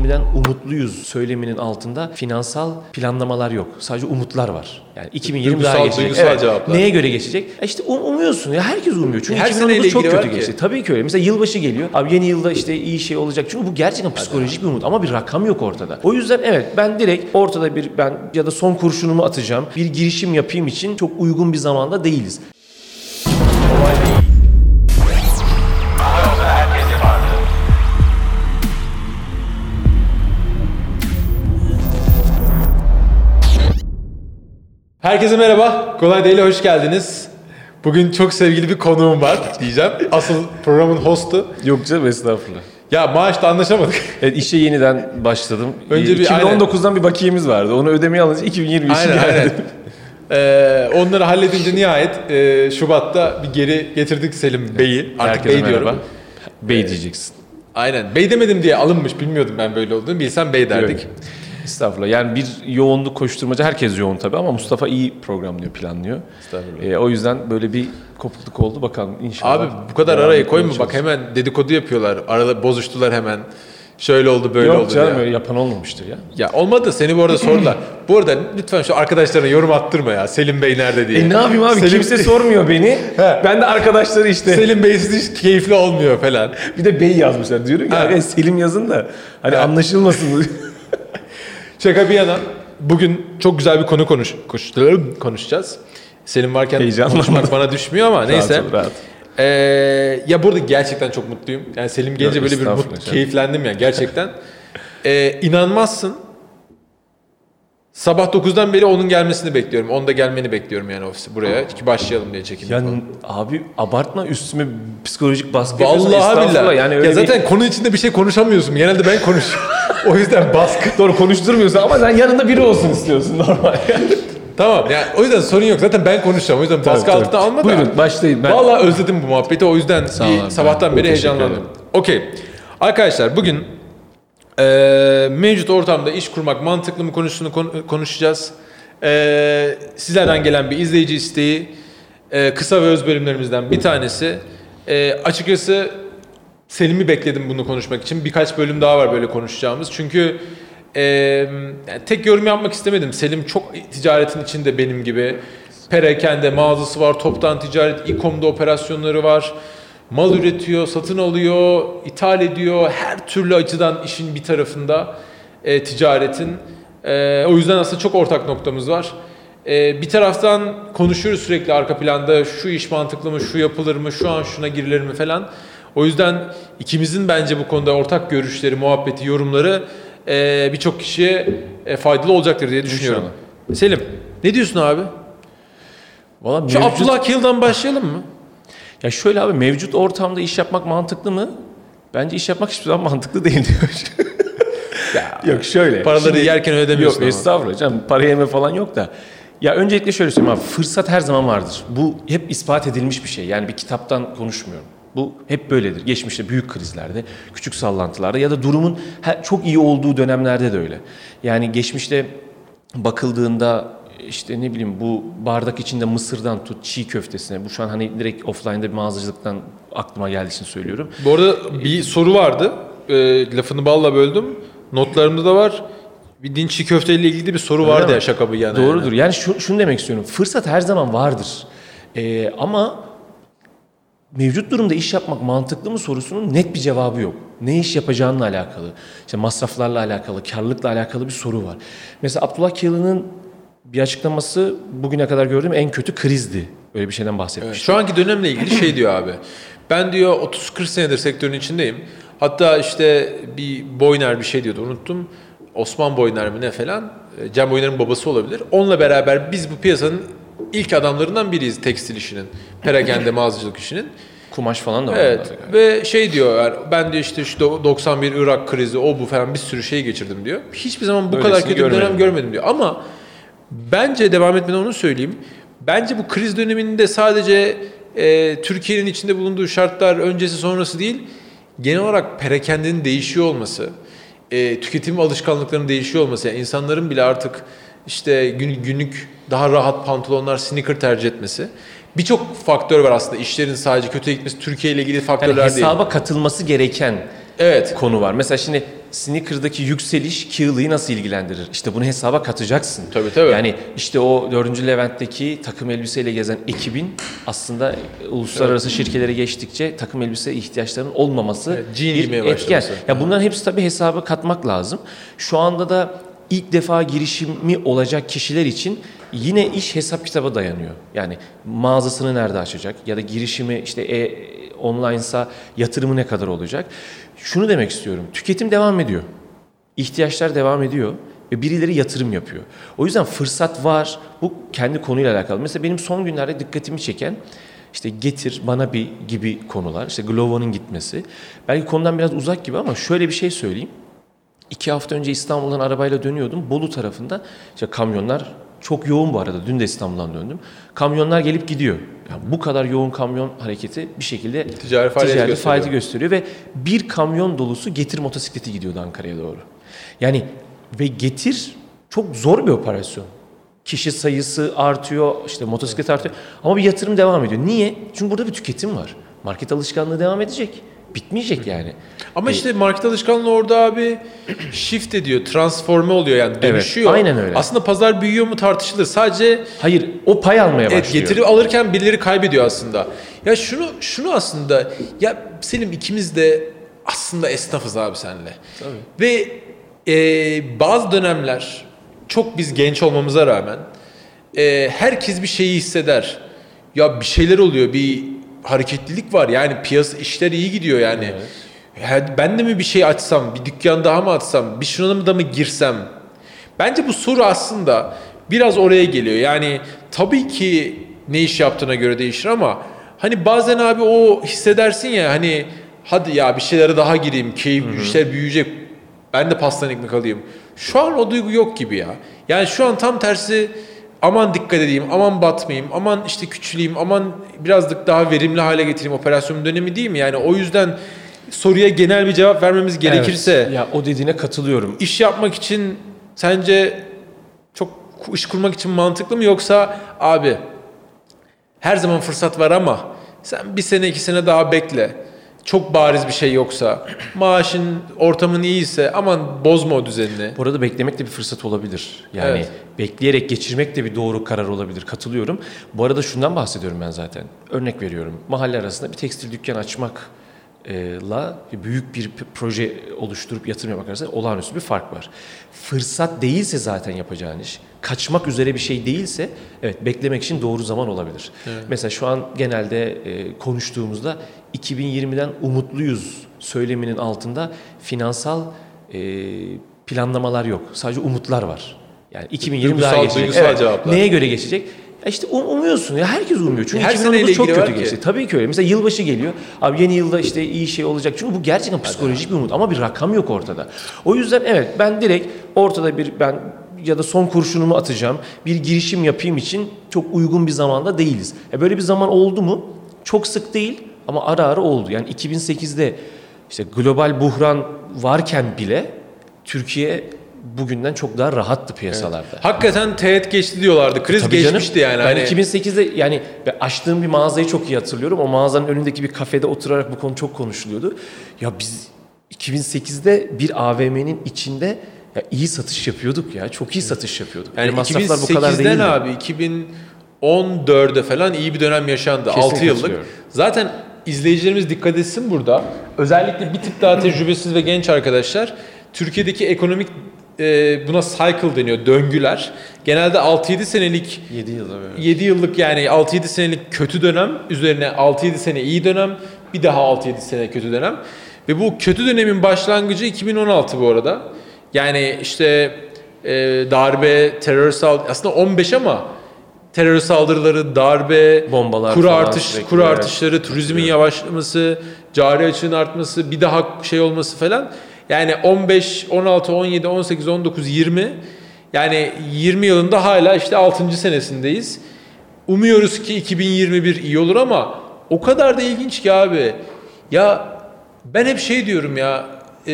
2020'den umutluyuz söyleminin altında finansal planlamalar yok. Sadece umutlar var. Yani 2020 Duygusal- daha geçecek. duygusal cevaplar. Neye göre geçecek? E işte um- umuyorsun ya herkes umuyor. Çünkü Her 2019 seneyle çok kötü ki. geçti. Tabii ki öyle. Mesela yılbaşı geliyor. Abi yeni yılda işte iyi şey olacak. Çünkü bu gerçekten psikolojik bir umut ama bir rakam yok ortada. O yüzden evet ben direkt ortada bir ben ya da son kurşunumu atacağım. Bir girişim yapayım için çok uygun bir zamanda değiliz. Herkese merhaba. Kolay Değil'e hoş geldiniz. Bugün çok sevgili bir konuğum var diyeceğim. Asıl programın hostu. Yok canım estağfurullah. Ya maaşta anlaşamadık. Evet işe yeniden başladım. Önce bir- 2019'dan bir bakiyemiz vardı. Onu ödemeye alınca 2023 aynen geldi. aynen. Ee, onları halledince nihayet e, Şubat'ta bir geri getirdik Selim Bey'i. Artık Herkese Bey diyorum. merhaba. Bey diyeceksin. Aynen. Bey demedim diye alınmış. Bilmiyordum ben böyle olduğunu. Bilsem Bey derdik. Yok. Estağfurullah. Yani bir yoğunluk koşturmaca herkes yoğun tabii ama Mustafa iyi programlıyor, planlıyor. Ee, o yüzden böyle bir kopukluk oldu. Bakalım inşallah. Abi bu kadar araya koyma. Bak hemen dedikodu yapıyorlar. Arada bozuştular hemen. Şöyle oldu böyle Yok oldu canım diye. yapan olmamıştır ya. Ya olmadı seni bu arada sordular. bu arada lütfen şu arkadaşlarına yorum attırma ya. Selim Bey nerede diye. E ne yapayım abi Selim, kimse sormuyor beni. He. ben de arkadaşları işte. Selim Bey'siz hiç keyifli olmuyor falan. Bir de Bey yazmışlar. Diyorum Ha. "Abi Selim yazın da hani Ha. anlaşılmasın. Şaka bir yana bugün çok güzel bir konu konuş, konuş- konuşacağız. Selim varken Heyecanlandım. konuşmak bana düşmüyor ama neyse. Rahat ol, rahat. Ee, ya burada gerçekten çok mutluyum. Yani Selim gelince Yok, böyle bir canım. keyiflendim ya gerçekten. Ee, inanmazsın. Sabah 9'dan beri onun gelmesini bekliyorum. Onda gelmeni bekliyorum yani ofise buraya. Ki başlayalım diye çekim. Yani abi abartma üstüme psikolojik baskı yapıyorsun. Vallahi billahi. Yani öyle ya bir- zaten konu içinde bir şey konuşamıyorsun. Genelde ben konuşuyorum. o yüzden baskı. Doğru konuşturmuyorsun ama sen yanında biri olsun istiyorsun normal. Tamam yani o yüzden sorun yok. Zaten ben konuşacağım. O yüzden baskı tabii. altında alma da. Buyurun, başlayın. Ben- Vallahi özledim bu muhabbeti. O yüzden Sağ bir olun, sabahtan ben beri heyecanlandım. Okey. Arkadaşlar bugün eee, mevcut ortamda iş kurmak mantıklı mı konusunu kon- konuşacağız. Eee, sizlerden gelen bir izleyici isteği eee, kısa ve öz bölümlerimizden bir tanesi. Eee, açıkçası Selim'i bekledim bunu konuşmak için. Birkaç bölüm daha var böyle konuşacağımız. Çünkü eee, yani tek yorum yapmak istemedim. Selim çok ticaretin içinde benim gibi. Perakende mağazası var, toptan ticaret, e-com'da operasyonları var. Mal üretiyor, satın alıyor, ithal ediyor. Her türlü açıdan işin bir tarafında e, ticaretin. E, o yüzden aslında çok ortak noktamız var. E, bir taraftan konuşuyoruz sürekli arka planda şu iş mantıklı mı, şu yapılır mı, şu an şuna girilir mi falan. O yüzden ikimizin bence bu konuda ortak görüşleri, muhabbeti, yorumları e, birçok kişiye e, faydalı olacaktır diye düşünüyorum. Selim, ne diyorsun abi? Valla Şu mevcut- Abdullah Kil'dan başlayalım mı? Ya şöyle abi mevcut ortamda iş yapmak mantıklı mı? Bence iş yapmak hiçbir zaman mantıklı değil diyor. yok şöyle. Paraları yerken öyle demiyorsun Yok estağfurullah canım para yeme falan yok da. Ya öncelikle şöyle söyleyeyim abi fırsat her zaman vardır. Bu hep ispat edilmiş bir şey. Yani bir kitaptan konuşmuyorum. Bu hep böyledir. Geçmişte büyük krizlerde, küçük sallantılarda ya da durumun çok iyi olduğu dönemlerde de öyle. Yani geçmişte bakıldığında işte ne bileyim bu bardak içinde mısırdan tut çiğ köftesine. Bu şu an hani direkt offline'da bir mağazacılıktan aklıma geldiği için söylüyorum. Bu arada bir soru vardı. E, lafını balla böldüm. Notlarımda da var. Bir din çiğ köfteyle ilgili bir soru Öyle vardı mi? ya şaka bu yana. Doğrudur. Yani şu, şunu demek istiyorum. Fırsat her zaman vardır. Ee, ama mevcut durumda iş yapmak mantıklı mı sorusunun net bir cevabı yok. Ne iş yapacağınla alakalı, işte masraflarla alakalı, karlılıkla alakalı bir soru var. Mesela Abdullah Kealı'nın bir açıklaması bugüne kadar gördüğüm en kötü krizdi. Öyle bir şeyden bahsetmiş. Şu anki dönemle ilgili şey diyor abi. Ben diyor 30-40 senedir sektörün içindeyim. Hatta işte bir Boyner bir şey diyordu unuttum. Osman Boyner mi ne falan. Cem Boyner'in babası olabilir. Onunla beraber biz bu piyasanın ilk adamlarından biriyiz tekstil işinin. Perakende mağazacılık işinin. Kumaş falan da var. Evet galiba. ve şey diyor yani ben de işte şu do- 91 Irak krizi o bu falan bir sürü şey geçirdim diyor. Hiçbir zaman bu Böylesini kadar kötü bir dönem görmedim. görmedim diyor. Ama bence devam etmeden onu söyleyeyim. Bence bu kriz döneminde sadece e, Türkiye'nin içinde bulunduğu şartlar öncesi sonrası değil, genel olarak perakendenin değişiyor olması, e, tüketim alışkanlıklarının değişiyor olması, yani insanların bile artık işte gün, günlük daha rahat pantolonlar, sneaker tercih etmesi. Birçok faktör var aslında. İşlerin sadece kötüye gitmesi Türkiye ile ilgili Yani faktörler değil. hesaba katılması gereken Evet. konu var. Mesela şimdi sneaker'daki yükseliş Keel'ı nasıl ilgilendirir? İşte bunu hesaba katacaksın. Tabii, tabii. Yani işte o 4. Levent'teki takım elbiseyle gezen ekibin aslında uluslararası şirketlere geçtikçe takım elbise ihtiyaçlarının olmaması Evet, bir etken. Ya bunların hepsi tabii hesaba katmak lazım. Şu anda da ilk defa girişimi olacak kişiler için yine iş hesap kitaba dayanıyor. Yani mağazasını nerede açacak ya da girişimi işte e, online'sa yatırımı ne kadar olacak? Şunu demek istiyorum. Tüketim devam ediyor. İhtiyaçlar devam ediyor ve birileri yatırım yapıyor. O yüzden fırsat var. Bu kendi konuyla alakalı. Mesela benim son günlerde dikkatimi çeken işte getir bana bir gibi konular. İşte Glovo'nun gitmesi. Belki konudan biraz uzak gibi ama şöyle bir şey söyleyeyim. İki hafta önce İstanbul'dan arabayla dönüyordum. Bolu tarafında işte kamyonlar çok yoğun bu arada. Dün de İstanbul'dan döndüm. Kamyonlar gelip gidiyor. Yani bu kadar yoğun kamyon hareketi bir şekilde Ticari faaliyet gösteriyor. faaliyeti gösteriyor ve bir kamyon dolusu getir motosikleti gidiyordu Ankara'ya doğru. Yani ve getir çok zor bir operasyon. Kişi sayısı artıyor, işte motosiklet artıyor ama bir yatırım devam ediyor. Niye? Çünkü burada bir tüketim var. Market alışkanlığı devam edecek. Bitmeyecek yani. Ama işte market alışkanlığı orada abi shift ediyor, transforme oluyor yani dönüşüyor. aynen öyle. Aslında pazar büyüyor mu tartışılır. Sadece Hayır, o pay almaya başlıyor. Evet getiri alırken birileri kaybediyor aslında. Ya şunu şunu aslında ya Selim ikimiz de aslında esnafız abi senle. Ve e, bazı dönemler çok biz genç olmamıza rağmen e, herkes bir şeyi hisseder. Ya bir şeyler oluyor, bir hareketlilik var. Yani piyasa işler iyi gidiyor yani. Ya ben de mi bir şey açsam, bir dükkan daha mı açsam, bir şuna da mı girsem? Bence bu soru aslında biraz oraya geliyor. Yani tabii ki ne iş yaptığına göre değişir ama hani bazen abi o hissedersin ya hani hadi ya bir şeylere daha gireyim, keyif, işler büyüyecek. Ben de pastan ekmek alayım. Şu an o duygu yok gibi ya. Yani şu an tam tersi aman dikkat edeyim, aman batmayayım, aman işte küçüleyim, aman birazcık daha verimli hale getireyim operasyon dönemi değil mi? Yani o yüzden soruya genel bir cevap vermemiz gerekirse Evet. Ya o dediğine katılıyorum. iş yapmak için sence çok iş kurmak için mantıklı mı yoksa abi her zaman fırsat var ama sen bir sene iki sene daha bekle. Çok bariz bir şey yoksa maaşın ortamın iyiyse aman bozma o düzenini. Bu arada beklemek de bir fırsat olabilir. Yani Evet. bekleyerek geçirmek de bir doğru karar olabilir. Katılıyorum. Bu arada şundan bahsediyorum ben zaten. Örnek veriyorum. Mahalle arasında bir tekstil dükkan açmak la büyük bir proje oluşturup yatırım yapmak arasında olağanüstü bir fark var. Fırsat değilse zaten yapacağın iş, kaçmak üzere bir şey değilse evet beklemek için doğru zaman olabilir. Mesela şu an genelde e, konuştuğumuzda 2020'den umutluyuz söyleminin altında finansal e, planlamalar yok. Sadece umutlar var. Yani 2020 daha Duygusal- geçecek. duygusal cevaplar. Neye göre geçecek? İşte um- umuyorsun ya herkes umuyor. Çünkü Her 2019 seneyle çok kötü var ki. geçti. Tabii ki öyle. Mesela yılbaşı geliyor. Abi yeni yılda işte iyi şey olacak. Çünkü bu gerçekten psikolojik bir umut ama bir rakam yok ortada. O yüzden evet ben direkt ortada bir ben ya da son kurşunumu atacağım. Bir girişim yapayım için çok uygun bir zamanda değiliz. E böyle bir zaman oldu mu? Çok sık değil ama ara ara oldu. Yani 2008'de işte global buhran varken bile Türkiye bugünden çok daha rahattı piyasalarda. Hakikaten teğet geçti diyorlardı. Kriz Tabii canım. geçmişti yani. Ben Hani 2008'de yani açtığım bir mağazayı çok iyi hatırlıyorum. O mağazanın önündeki bir kafede oturarak bu konu çok konuşuluyordu. Ya biz 2008'de bir AVM'nin içinde ya iyi satış yapıyorduk ya. Çok iyi satış yapıyorduk. Yani masraflar bu kadar 2008'den değildi. abi 2014'e falan iyi bir dönem yaşandı. Kesinlikle 6 yıllık. katılıyorum. Zaten izleyicilerimiz dikkat etsin burada. Özellikle bir tık daha tecrübesiz ve genç arkadaşlar Türkiye'deki ekonomik e, buna cycle deniyor döngüler. Genelde 6-7 senelik 7 yıl evet. 7 yıllık yani 6-7 senelik kötü dönem üzerine 6-7 sene iyi dönem bir daha 6-7 sene kötü dönem ve bu kötü dönemin başlangıcı 2016 bu arada. Yani işte e, darbe, terör saldırı aslında 15 ama terör saldırıları, darbe, Bombalar kur artış, kur artışları, turizmin yavaşlaması, cari açığın artması, bir daha şey olması falan. Yani 15, 16, 17, 18, 19, 20 yani 20 yılında hala işte 6. senesindeyiz. Umuyoruz ki 2021 iyi olur ama o kadar da ilginç ki abi. Ya ben hep şey diyorum ya. E,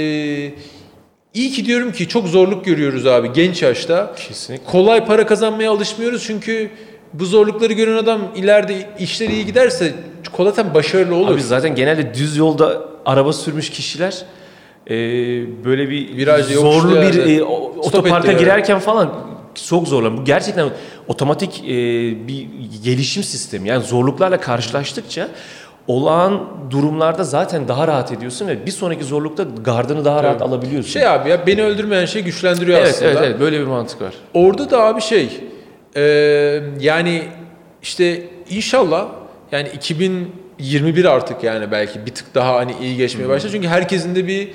iyi ki diyorum ki çok zorluk görüyoruz abi genç yaşta. Kesinlikle. Kolay para kazanmaya alışmıyoruz çünkü bu zorlukları gören adam ileride işleri iyi giderse kolaten başarılı olur. Abi zaten genelde düz yolda araba sürmüş kişiler e, böyle bir yokuşlu zorlu bir yerde e, otoparka girerken falan çok zorlan. Bu gerçekten otomatik e, bir gelişim sistemi. Yani zorluklarla karşılaştıkça olağan durumlarda zaten daha rahat ediyorsun ve bir sonraki zorlukta gardını daha rahat alabiliyorsun. Şey abi ya beni öldürmeyen şey güçlendiriyor evet, aslında. evet, evet, böyle bir mantık var. Orada da abi şey e, yani işte inşallah yani 2021 artık yani belki bir tık daha hani iyi geçmeye başlar. Çünkü herkesin de bir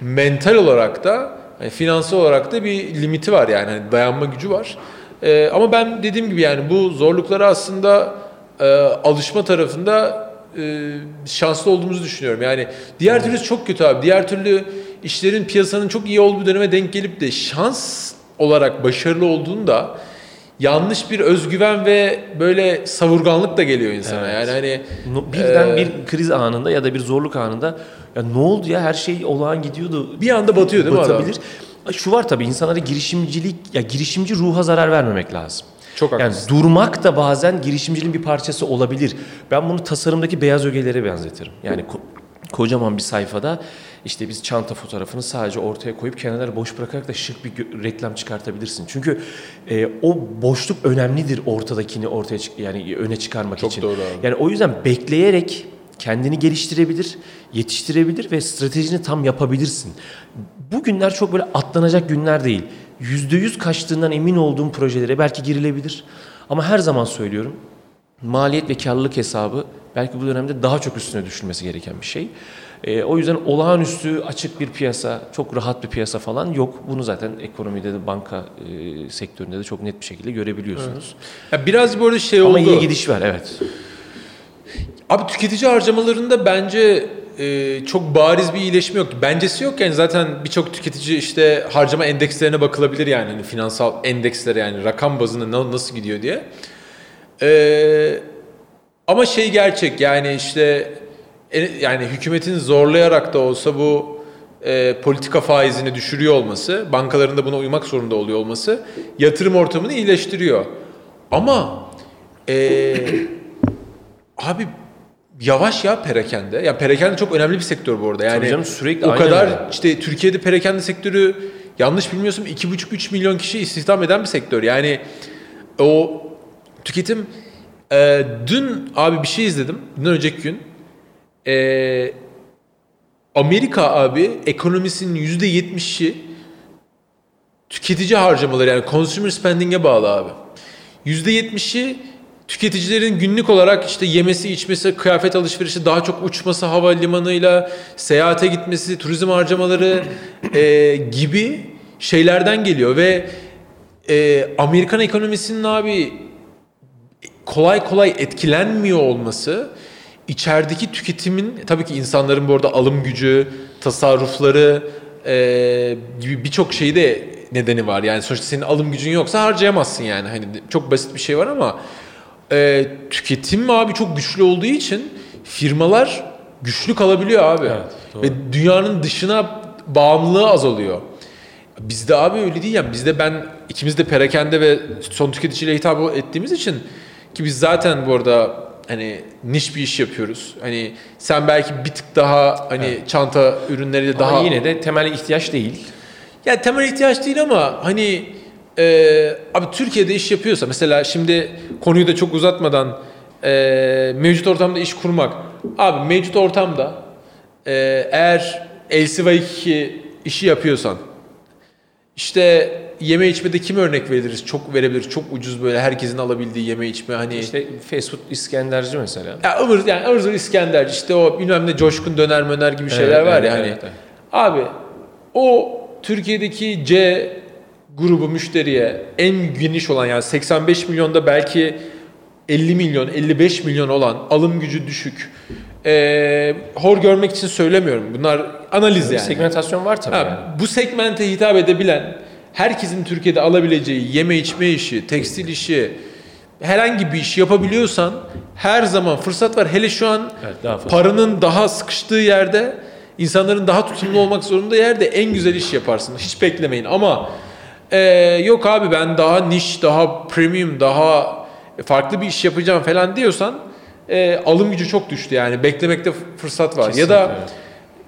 mental olarak da hani finansal olarak da bir limiti var yani hani dayanma gücü var. E, ama ben dediğim gibi yani bu zorluklara aslında e, alışma tarafında e, şanslı olduğumuzu düşünüyorum. Yani diğer türlü çok kötü abi. Diğer türlü işlerin piyasanın çok iyi olduğu bir döneme denk gelip de şans olarak başarılı olduğunda yanlış bir özgüven ve böyle savurganlık da geliyor insana. Evet. Yani hani No- Birden Ee, bir kriz anında ya da bir zorluk anında ya ne oldu ya her şey olağan gidiyordu. bir anda batıyor değil mi adam? Şu var tabii insanlara girişimcilik ya girişimci ruha zarar vermemek lazım. Çok Yani haklısın. durmak da bazen girişimciliğin bir parçası olabilir. Ben bunu tasarımdaki beyaz ögelere benzetirim. Yani kocaman bir sayfada işte biz çanta fotoğrafını sadece ortaya koyup kenarları boş bırakarak da şık bir reklam çıkartabilirsin. Çünkü e, o boşluk önemlidir ortadakini ortaya yani öne çıkarmak Çok için. doğru abi. Yani o yüzden bekleyerek kendini geliştirebilir, yetiştirebilir ve stratejini tam yapabilirsin. Bu günler çok böyle atlanacak günler değil. Yüzde yüz kaçtığından emin olduğum projelere belki girilebilir. Ama her zaman söylüyorum, maliyet ve karlılık hesabı belki bu dönemde daha çok üstüne düşülmesi gereken bir şey. Ee, o yüzden olağanüstü açık bir piyasa, çok rahat bir piyasa falan yok. Bunu zaten ekonomide de banka e, sektöründe de çok net bir şekilde görebiliyorsunuz. Ya biraz arada şey Ama oldu. iyi gidiş var evet. Abi tüketici harcamalarında bence e, çok bariz bir iyileşme yok. Bencesi yok yani zaten birçok tüketici işte harcama endekslerine bakılabilir yani hani finansal endekslere yani rakam bazında na- nasıl gidiyor diye. E, ama şey gerçek yani işte e, yani hükümetin zorlayarak da olsa bu e, politika faizini düşürüyor olması, bankaların da buna uymak zorunda oluyor olması yatırım ortamını iyileştiriyor. Ama e, abi yavaş ya perakende. Ya perakende çok önemli bir sektör bu arada. Yani Tabii canım, sürekli o kadar öyle. işte Türkiye'de perakende sektörü yanlış bilmiyorsam 2,5-3 milyon kişi istihdam eden bir sektör. Yani o tüketim e, dün abi bir şey izledim. Dün önceki gün e, Amerika abi ekonomisinin %70'i tüketici harcamaları yani consumer spending'e bağlı abi. %70'i tüketicilerin günlük olarak işte yemesi, içmesi, kıyafet alışverişi, daha çok uçması havalimanıyla, seyahate gitmesi, turizm harcamaları e, gibi şeylerden geliyor ve e, Amerikan ekonomisinin abi kolay kolay etkilenmiyor olması içerideki tüketimin tabii ki insanların bu arada alım gücü, tasarrufları e, gibi birçok şeyde nedeni var. Yani sonuçta senin alım gücün yoksa harcayamazsın yani. Hani çok basit bir şey var ama e, tüketim abi çok güçlü olduğu için firmalar güçlü kalabiliyor abi. Evet, doğru. Ve dünyanın dışına bağımlılığı azalıyor. Bizde abi öyle değil yani. Bizde ben ikimiz de perakende ve son tüketiciyle hitap ettiğimiz için ki biz zaten bu arada hani niş bir iş yapıyoruz. Hani sen belki bir tık daha hani çanta ürünleri daha Ama yine de temel ihtiyaç değil. ya temel ihtiyaç değil ama hani e, abi Türkiye'de iş yapıyorsa mesela şimdi konuyu da çok uzatmadan e, mevcut ortamda iş kurmak. Abi mevcut ortamda e, eğer LCV2 işi yapıyorsan işte yeme içmede kim örnek veririz? Çok verebilir. Çok ucuz böyle herkesin alabildiği yeme içme hani İşte fast food İskenderci mesela. ya ıvır yani ıvır zıvır İskender işte o bilmem ne coşkun döner möner gibi şeyler Evet, var evet, ya hani. evet, evet. Abi o Türkiye'deki C grubu müşteriye en geniş olan yani 85 milyonda belki 50 milyon 55 milyon olan alım gücü düşük. Ee, hor görmek için söylemiyorum. Bunlar analiz yani. Segmentasyon var tabii. Ha, yani. Bu segmente hitap edebilen, herkesin Türkiye'de alabileceği yeme içme işi, tekstil işi, herhangi bir iş yapabiliyorsan her zaman fırsat var. Hele şu an Evet, daha paranın daha sıkıştığı yerde, insanların daha tutumlu olmak zorunda yerde en güzel iş yaparsın. Hiç beklemeyin ama e, yok abi ben daha niş, daha premium, daha farklı bir iş yapacağım falan diyorsan e, alım gücü çok düştü yani beklemekte fırsat var. Kesinlikle, ya da evet.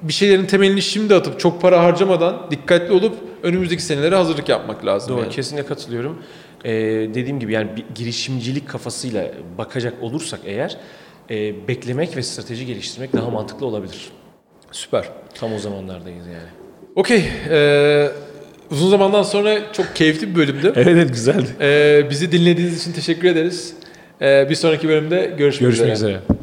Bir şeylerin temelini şimdi atıp çok para harcamadan dikkatli olup önümüzdeki senelere hazırlık yapmak lazım. Doğru, yani. kesinlikle katılıyorum. Ee, dediğim gibi yani bir girişimcilik kafasıyla bakacak olursak eğer e, beklemek ve strateji geliştirmek daha mantıklı olabilir. Süper. Tam o zamanlardayız yani. Okey. Ee, uzun zamandan sonra çok keyifli bir bölümdü. Evet, evet güzeldi. Ee, bizi dinlediğiniz için teşekkür ederiz. Ee, bir sonraki bölümde görüşmek, Görüşmek üzere. üzere.